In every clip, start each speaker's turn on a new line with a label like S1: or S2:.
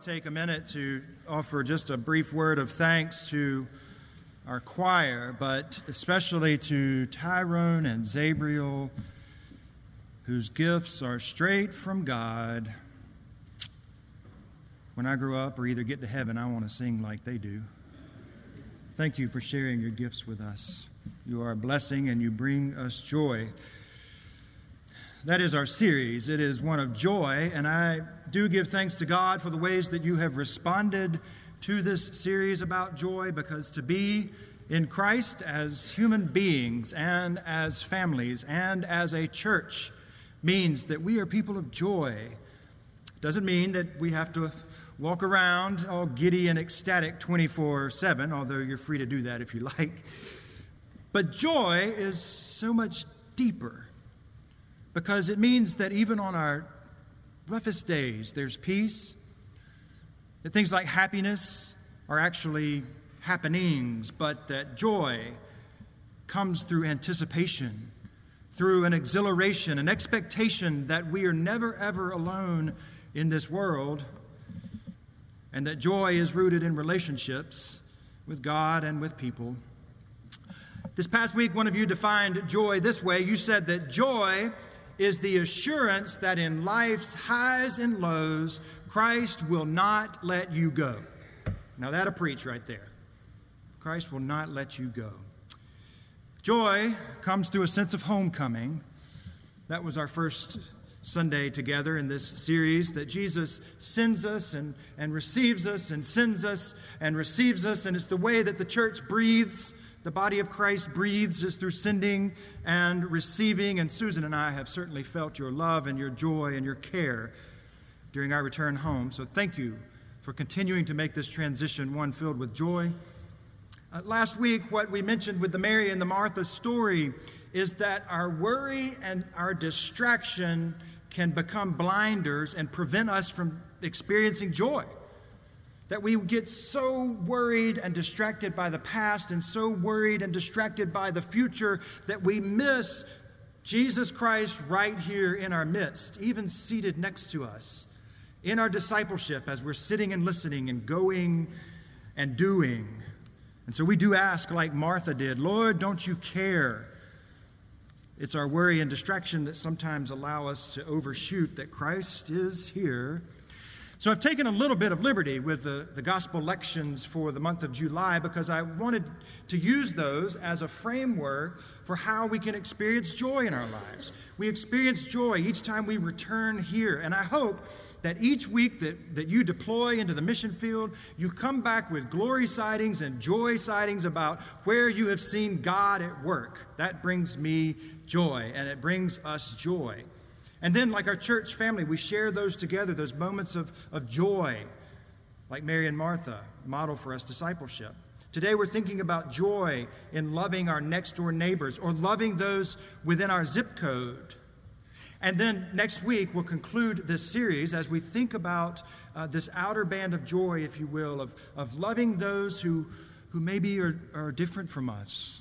S1: to take a minute to offer just a brief word of thanks to our choir, but especially to Tyrone and Zabriel, whose gifts are straight from God. When I grow up or either get to heaven, I want to sing like they do. Thank you for sharing your gifts with us. You are a blessing and you bring us joy. That is our series. It is one of joy, and I do give thanks to God for the ways that you have responded to this series about joy because to be in Christ as human beings and as families and as a church means that we are people of joy. Doesn't mean that we have to walk around all giddy and ecstatic 24 7, although you're free to do that if you like. But joy is so much deeper because it means that even on our roughest days, there's peace. That things like happiness are actually happenings, but that joy comes through anticipation, through an exhilaration, an expectation that we are never ever alone in this world, and that joy is rooted in relationships with God and with people. This past week, one of you defined joy this way. You said that joy is the assurance that in life's highs and lows, Christ will not let you go. Now, that'll preach right there. Christ will not let you go. Joy comes through a sense of homecoming. That was our first Sunday together in this series that Jesus sends us and, and receives us and sends us and receives us. And it's the way that the church breathes the body of Christ breathes is through sending and receiving. And Susan and I have certainly felt your love and your joy and your care during our return home. So thank you for continuing to make this transition one filled with joy. Uh, last week, what we mentioned with the Mary and the Martha story is that our worry and our distraction can become blinders and prevent us from experiencing joy that we get so worried and distracted by the past and so worried and distracted by the future that we miss Jesus Christ right here in our midst, even seated next to us in our discipleship as we're sitting and listening and going and doing. And so we do ask, like Martha did, Lord, don't you care? It's our worry and distraction that sometimes allow us to overshoot that Christ is here so I've taken a little bit of liberty with the, the gospel lections for the month of July because I wanted to use those as a framework for how we can experience joy in our lives. We experience joy each time we return here. And I hope that each week that, that you deploy into the mission field, you come back with glory sightings and joy sightings about where you have seen God at work. That brings me joy, and it brings us joy. And then, like our church family, we share those together, those moments of, of joy, like Mary and Martha, model for us discipleship. Today, we're thinking about joy in loving our next door neighbors or loving those within our zip code. And then next week, we'll conclude this series as we think about uh, this outer band of joy, if you will, of, of loving those who, who maybe are, are different from us,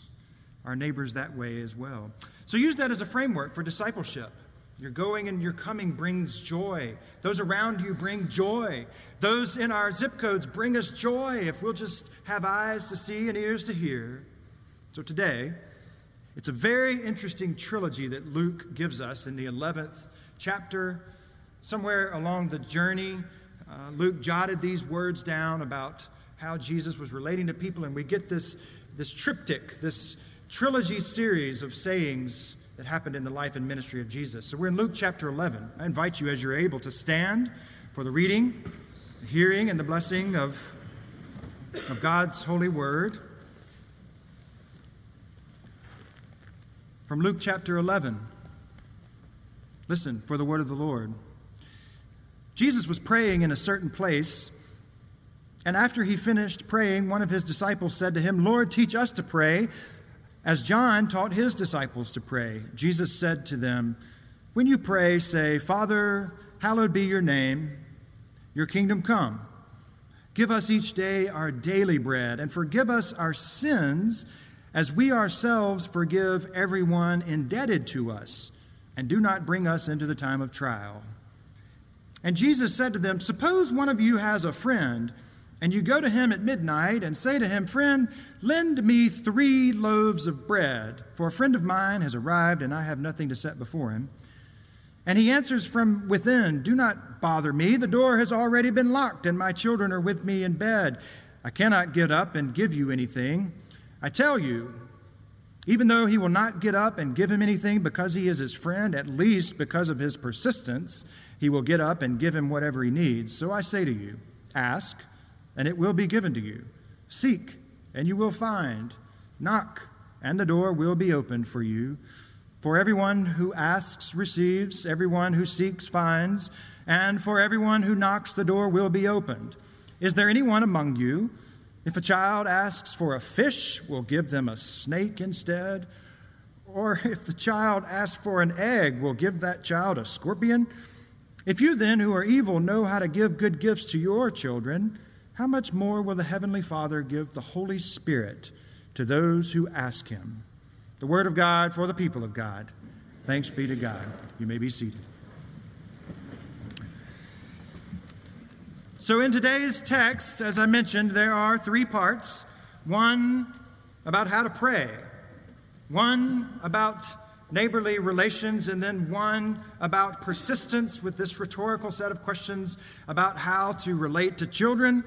S1: our neighbors that way as well. So use that as a framework for discipleship. Your going and your coming brings joy. Those around you bring joy. Those in our zip codes bring us joy if we'll just have eyes to see and ears to hear. So today, it's a very interesting trilogy that Luke gives us in the 11th chapter. Somewhere along the journey, uh, Luke jotted these words down about how Jesus was relating to people, and we get this, this triptych, this trilogy series of sayings that happened in the life and ministry of Jesus. So we're in Luke chapter 11. I invite you, as you're able, to stand for the reading, the hearing, and the blessing of, of God's holy word. From Luke chapter 11. Listen for the word of the Lord. Jesus was praying in a certain place, and after he finished praying, one of his disciples said to him, Lord, teach us to pray as John taught his disciples to pray, Jesus said to them, When you pray, say, Father, hallowed be your name, your kingdom come. Give us each day our daily bread, and forgive us our sins as we ourselves forgive everyone indebted to us. And do not bring us into the time of trial. And Jesus said to them, Suppose one of you has a friend, and you go to him at midnight and say to him, Friend, lend me three loaves of bread, for a friend of mine has arrived, and I have nothing to set before him. And he answers from within, Do not bother me. The door has already been locked, and my children are with me in bed. I cannot get up and give you anything. I tell you, even though he will not get up and give him anything because he is his friend, at least because of his persistence, he will get up and give him whatever he needs. So I say to you, ask, and it will be given to you. Seek, and you will find. Knock, and the door will be opened for you. For everyone who asks receives, everyone who seeks finds, and for everyone who knocks, the door will be opened. Is there anyone among you, if a child asks for a fish, will give them a snake instead? Or if the child asks for an egg, will give that child a scorpion? If you then, who are evil, know how to give good gifts to your children, how much more will the Heavenly Father give the Holy Spirit to those who ask Him? The Word of God for the people of God. Thanks be to God. You may be seated. So, in today's text, as I mentioned, there are three parts one about how to pray, one about neighborly relations, and then one about persistence with this rhetorical set of questions about how to relate to children.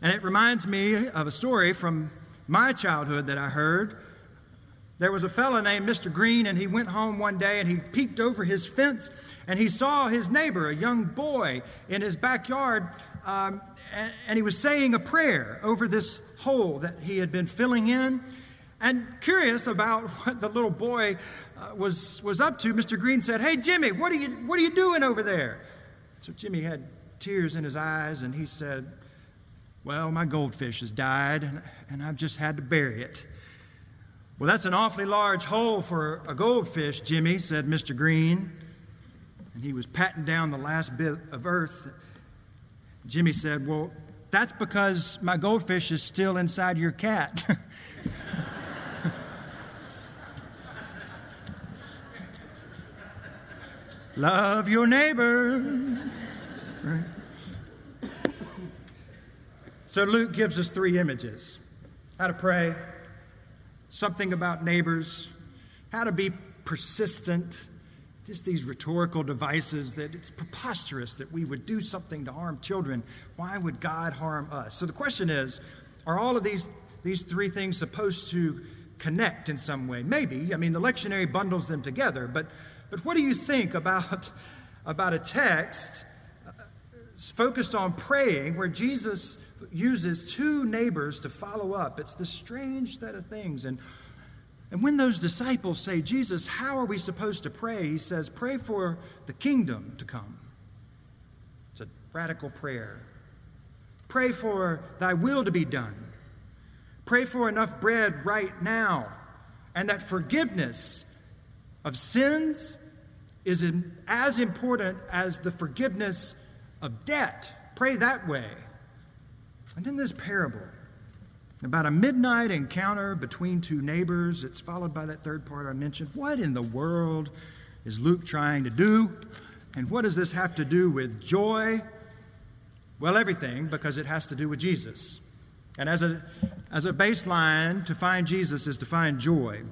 S1: And it reminds me of a story from my childhood that I heard. There was a fellow named Mr. Green, and he went home one day and he peeked over his fence and he saw his neighbor, a young boy, in his backyard, um, and, and he was saying a prayer over this hole that he had been filling in. And curious about what the little boy uh, was, was up to, Mr. Green said, Hey, Jimmy, what are, you, what are you doing over there? So Jimmy had tears in his eyes and he said, Well, my goldfish has died and, and I've just had to bury it. Well, that's an awfully large hole for a goldfish, Jimmy, said Mr. Green. And he was patting down the last bit of earth. Jimmy said, Well, that's because my goldfish is still inside your cat. Love your neighbor. Right? So Luke gives us three images how to pray, something about neighbors, how to be persistent, just these rhetorical devices that it's preposterous that we would do something to harm children. Why would God harm us? So the question is are all of these, these three things supposed to connect in some way? Maybe. I mean, the lectionary bundles them together, but but what do you think about, about a text focused on praying where Jesus uses two neighbors to follow up? It's this strange set of things. And, and when those disciples say, Jesus, how are we supposed to pray? He says, Pray for the kingdom to come. It's a radical prayer. Pray for thy will to be done. Pray for enough bread right now. And that forgiveness of sins is as important as the forgiveness of debt. Pray that way. And then this parable about a midnight encounter between two neighbors. It's followed by that third part I mentioned. What in the world is Luke trying to do? And what does this have to do with joy? Well, everything, because it has to do with Jesus. And as a, as a baseline, to find Jesus is to find joy.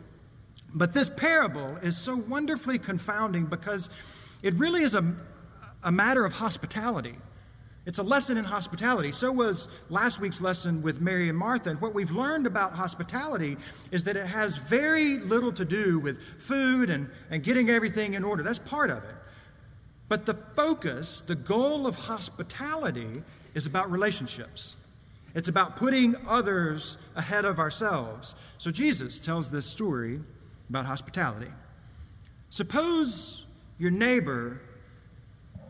S1: But this parable is so wonderfully confounding because it really is a, a matter of hospitality. It's a lesson in hospitality. So was last week's lesson with Mary and Martha. And what we've learned about hospitality is that it has very little to do with food and, and getting everything in order. That's part of it. But the focus, the goal of hospitality, is about relationships. It's about putting others ahead of ourselves. So Jesus tells this story about hospitality. Suppose your neighbor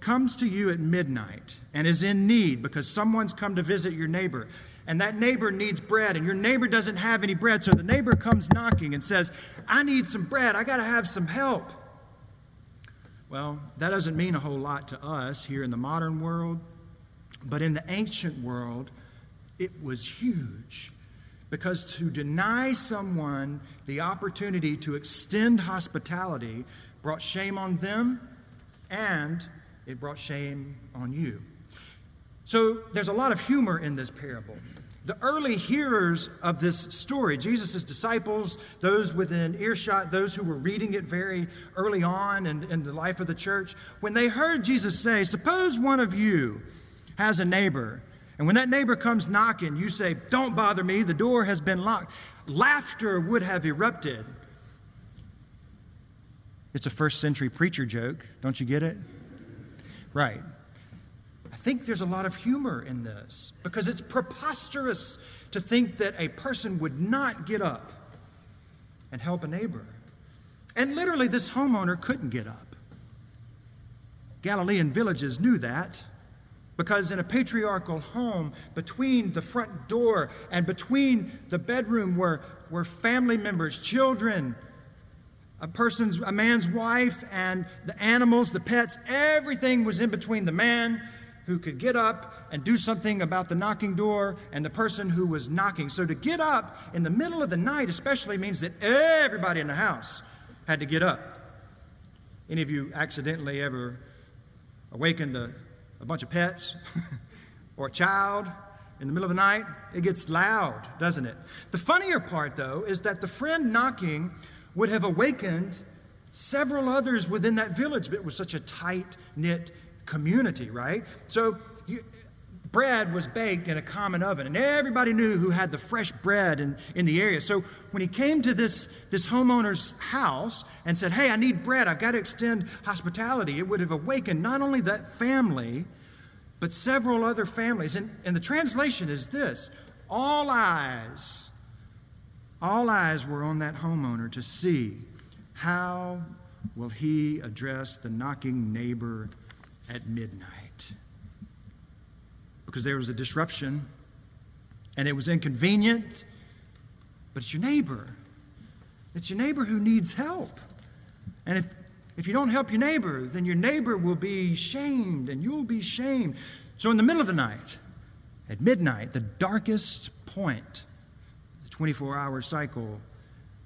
S1: comes to you at midnight and is in need because someone's come to visit your neighbor. And that neighbor needs bread and your neighbor doesn't have any bread. So the neighbor comes knocking and says i need some bread. I got to have some help. Well that doesn't mean a whole lot to us here in the modern world but in the ancient world it was huge. Because to deny someone the opportunity to extend hospitality brought shame on them and it brought shame on you. So there's a lot of humor in this parable. The early hearers of this story, Jesus' disciples, those within earshot, those who were reading it very early on in, in the life of the church, when they heard Jesus say, Suppose one of you has a neighbor, and when that neighbor comes knocking, you say, Don't bother me, the door has been locked. Laughter would have erupted. It's a first century preacher joke. Don't you get it? Right I think there's a lot of humor in this because it's preposterous to think that a person would not get up and help a neighbor. And literally, this homeowner couldn't get up. Galilean villages knew that because in a patriarchal home, between the front door and between the bedroom were, were family members, children, a person's a man's wife and the animals the pets everything was in between the man who could get up and do something about the knocking door and the person who was knocking. So to get up in the middle of the night, especially, means that everybody in the house had to get up. Any of you accidentally ever awakened a, a bunch of pets or a child in the middle of the night? It gets loud, doesn't it? The funnier part, though, is that the friend knocking would have awakened several others within that village, but it was such a tight knit community, right? So you, bread was baked in a common oven, and everybody knew who had the fresh bread in, in the area. So when he came to this, this homeowner's house and said, Hey, I need bread, I've got to extend hospitality, it would have awakened not only that family, but several other families. And, and the translation is this all eyes, all eyes were on that homeowner to see how will he address the knocking neighbor at midnight because there was a disruption and it was inconvenient, but it's your neighbor. It's your neighbor who needs help. And if, if you don't help your neighbor, then your neighbor will be shamed and you'll be shamed. So, in the middle of the night, at midnight, the darkest point, 24 hour cycle,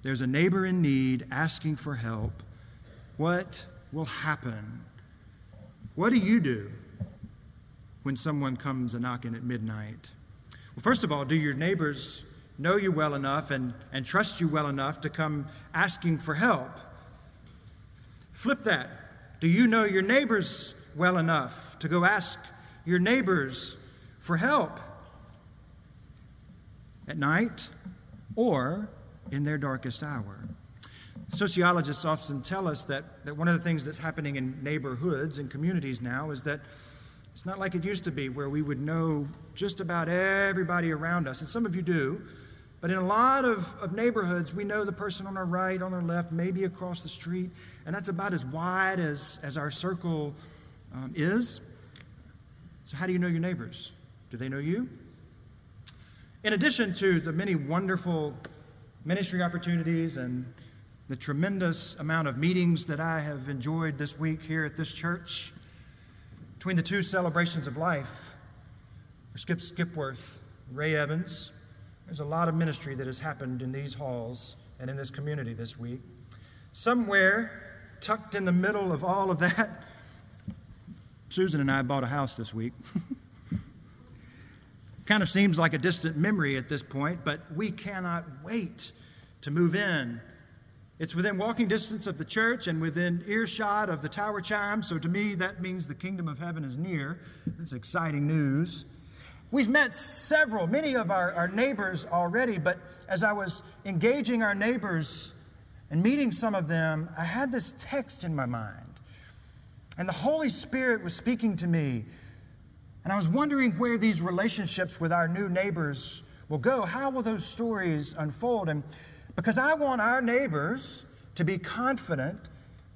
S1: there's a neighbor in need asking for help. What will happen what do you do when someone comes a knocking at midnight? Well, first of all, do your neighbors know you well enough and, and trust you well enough to come asking for help? Flip that. Do you know your neighbors well enough to go ask your neighbors for help at night or in their darkest hour? Sociologists often tell us that, that one of the things that's happening in neighborhoods and communities now is that it's not like it used to be where we would know just about everybody around us. And some of you do. But in a lot of, of neighborhoods, we know the person on our right, on our left, maybe across the street. And that's about as wide as, as our circle um, is. So, how do you know your neighbors? Do they know you? In addition to the many wonderful ministry opportunities and the tremendous amount of meetings that I have enjoyed this week here at this church. Between the two celebrations of life, Skip Skipworth, Ray Evans, there's a lot of ministry that has happened in these halls and in this community this week. Somewhere, tucked in the middle of all of that, Susan and I bought a house this week. kind of seems like a distant memory at this point, but we cannot wait to move in it's within walking distance of the church and within earshot of the tower chime. So to me, that means the kingdom of heaven is near. That's exciting news. We've met several, many of our, our neighbors already, but as I was engaging our neighbors and meeting some of them, I had this text in my mind. And the Holy Spirit was speaking to me. And I was wondering where these relationships with our new neighbors will go. How will those stories unfold? And because I want our neighbors to be confident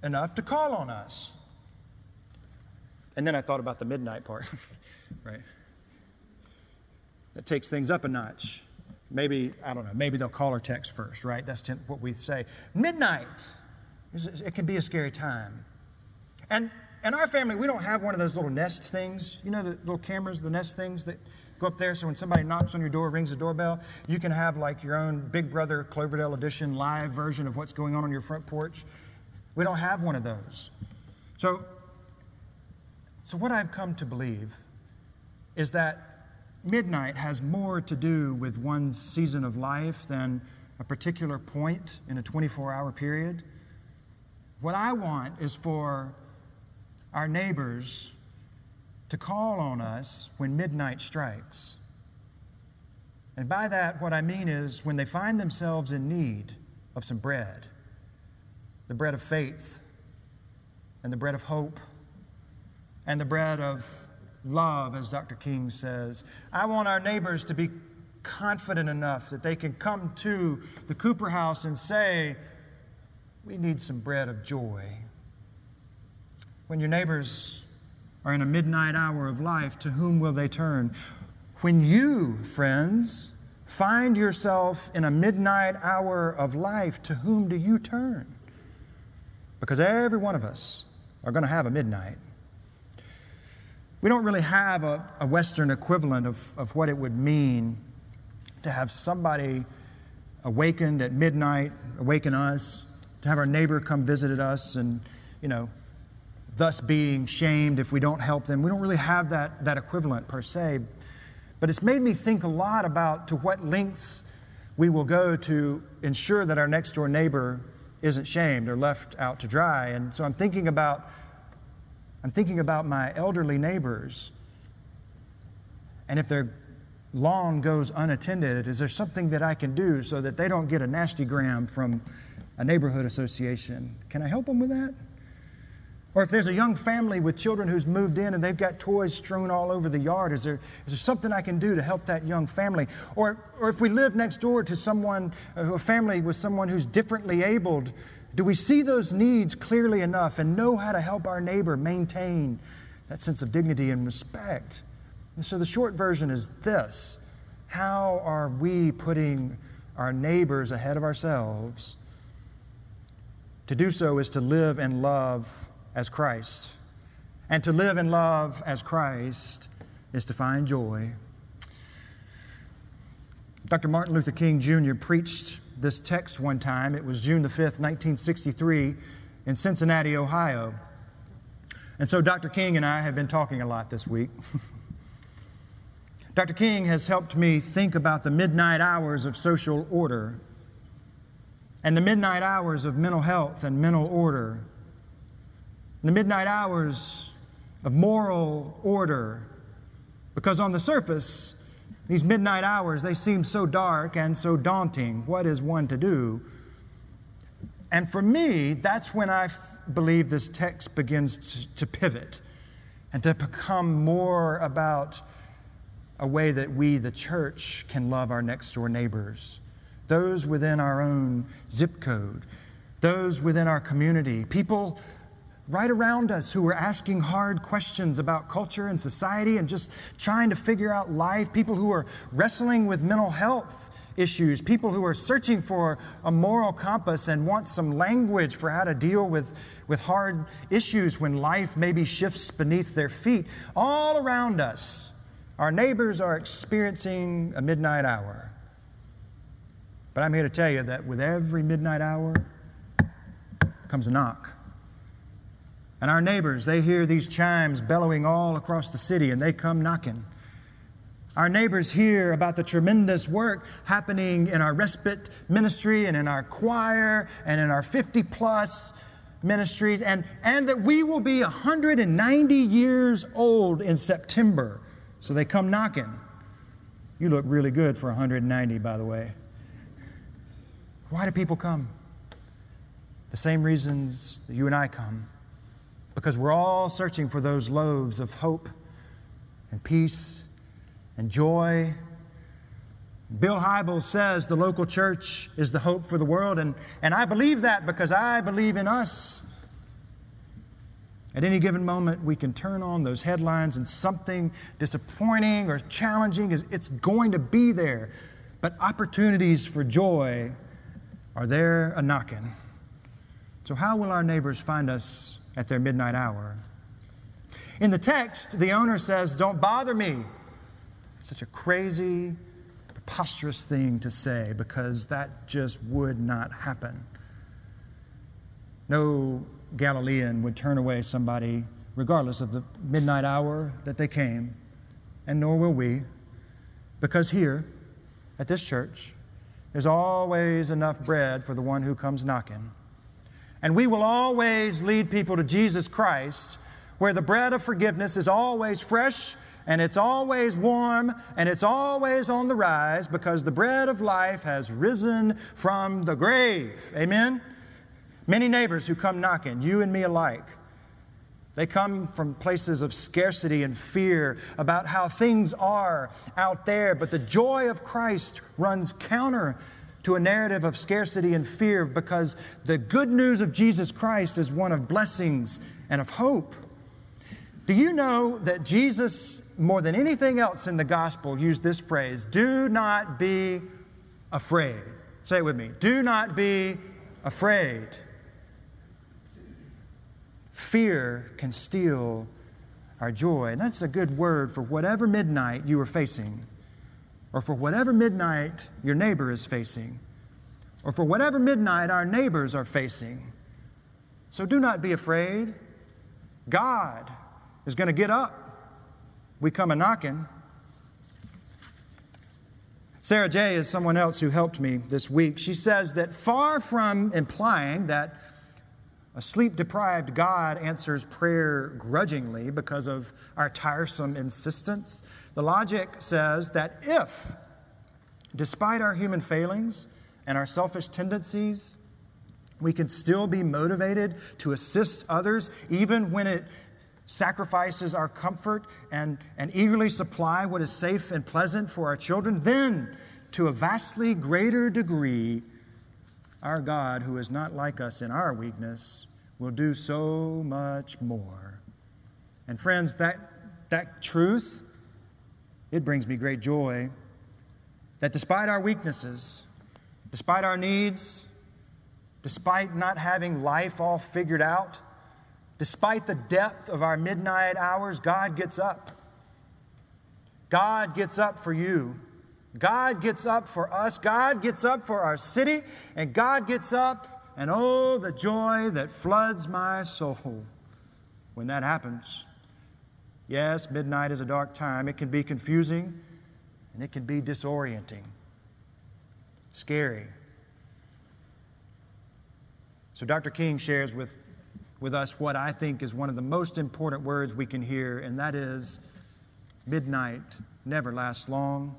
S1: enough to call on us. And then I thought about the midnight part, right? That takes things up a notch. Maybe, I don't know, maybe they'll call or text first, right? That's what we say. Midnight, it can be a scary time. And in our family, we don't have one of those little nest things. You know, the little cameras, the nest things that Go up there so when somebody knocks on your door, rings the doorbell, you can have like your own Big Brother Cloverdale edition live version of what's going on on your front porch. We don't have one of those. So So, what I've come to believe is that midnight has more to do with one season of life than a particular point in a 24 hour period. What I want is for our neighbors to call on us when midnight strikes. And by that, what I mean is when they find themselves in need of some bread, the bread of faith, and the bread of hope, and the bread of love, as Dr. King says. I want our neighbors to be confident enough that they can come to the Cooper House and say, We need some bread of joy. When your neighbors are in a midnight hour of life, to whom will they turn? When you, friends, find yourself in a midnight hour of life, to whom do you turn? Because every one of us are going to have a midnight. We don't really have a, a Western equivalent of, of what it would mean to have somebody awakened at midnight, awaken us, to have our neighbor come visit us and, you know, thus being shamed if we don't help them. We don't really have that, that equivalent per se. But it's made me think a lot about to what lengths we will go to ensure that our next door neighbor isn't shamed or left out to dry. And so I'm thinking about I'm thinking about my elderly neighbors. And if their lawn goes unattended, is there something that I can do so that they don't get a nasty gram from a neighborhood association? Can I help them with that? Or if there's a young family with children who's moved in and they've got toys strewn all over the yard, is there, is there something I can do to help that young family? Or, or if we live next door to someone, uh, a family with someone who's differently abled, do we see those needs clearly enough and know how to help our neighbor maintain that sense of dignity and respect? And so the short version is this How are we putting our neighbors ahead of ourselves? To do so is to live and love as Christ. And to live and love as Christ is to find joy. Dr. Martin Luther King Jr. preached this text one time. It was June the 5th, 1963, in Cincinnati, Ohio. And so Dr. King and I have been talking a lot this week. Dr. King has helped me think about the midnight hours of social order and the midnight hours of mental health and mental order, and the midnight hours of moral order. Because on the surface, these midnight hours, they seem so dark and so daunting. What is one to do? And for me, that's when I believe this text begins to pivot and to become more about a way that we, the church, can love our next door neighbors, those within our own zip code, those within our community, people right around us who are asking hard questions about culture and society and just trying to figure out life, people who are wrestling with mental health issues, people who are searching for a moral compass and want some language for how to deal with, with hard issues when life maybe shifts beneath their feet. All around us, our neighbors are experiencing a midnight hour. But I'm here to tell you that with every midnight hour comes a knock. And our neighbors, they hear these chimes bellowing all across the city and they come knocking. Our neighbors hear about the tremendous work happening in our respite ministry and in our choir and in our 50 plus ministries, and, and that we will be 190 years old in September. So they come knocking. You look really good for 190, by the way. Why do people come? The same reasons that you and I come because we're all searching for those loaves of hope and peace and joy. Bill Hybels says the local church is the hope for the world, and, and I believe that because I believe in us. At any given moment, we can turn on those headlines, and something disappointing or challenging is it's going to be there. But opportunities for joy are there a knocking. So, how will our neighbors find us at their midnight hour. In the text, the owner says, Don't bother me. Such a crazy, preposterous thing to say because that just would not happen. No Galilean would turn away somebody regardless of the midnight hour that they came, and nor will we, because here at this church, there's always enough bread for the one who comes knocking. And we will always lead people to Jesus Christ, where the bread of forgiveness is always fresh and it's always warm and it's always on the rise because the bread of life has risen from the grave. Amen? Many neighbors who come knocking, you and me alike, they come from places of scarcity and fear about how things are out there, but the joy of Christ runs counter to a narrative of scarcity and fear because the good news of Jesus Christ is one of blessings and of hope. Do you know that Jesus, more than anything else in the gospel, used this phrase do not be afraid? Say it with me do not be afraid. Fear can steal our joy. And that's a good word for whatever midnight you are facing, or for whatever midnight your neighbor is facing, or for whatever midnight our neighbors are facing. So do not be afraid. God is going to get up. We come a knocking. Sarah J is someone else who helped me this week. She says that far from implying that a sleep deprived God answers prayer grudgingly because of our tiresome insistence. The logic says that if, despite our human failings and our selfish tendencies, we can still be motivated to assist others, even when it sacrifices our comfort and, and eagerly supply what is safe and pleasant for our children, then, to a vastly greater degree, our God, who is not like us in our weakness, will do so much more. And friends, that, that truth, it brings me great joy that despite our weaknesses, despite our needs, despite not having life all figured out, despite the depth of our midnight hours, God gets up. God gets up for you. God gets up for us. God gets up for our city. And God gets up, and oh, the joy that floods my soul when that happens. Yes, midnight is a dark time. It can be confusing and it can be disorienting, scary. So, Dr. King shares with, with us what I think is one of the most important words we can hear, and that is midnight never lasts long.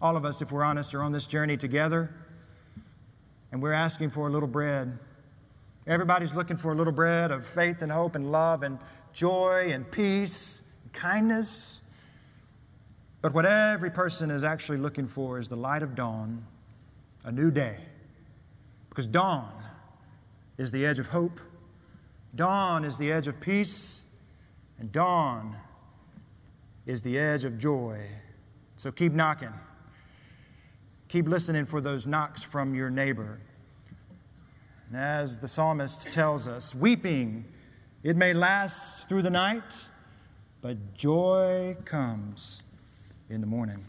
S1: All of us, if we're honest, are on this journey together, and we're asking for a little bread. Everybody's looking for a little bread of faith and hope and love and joy and peace and kindness. But what every person is actually looking for is the light of dawn, a new day. Because dawn is the edge of hope, dawn is the edge of peace, and dawn is the edge of joy. So keep knocking. Keep listening for those knocks from your neighbor. And as the psalmist tells us, weeping, it may last through the night, but joy comes in the morning.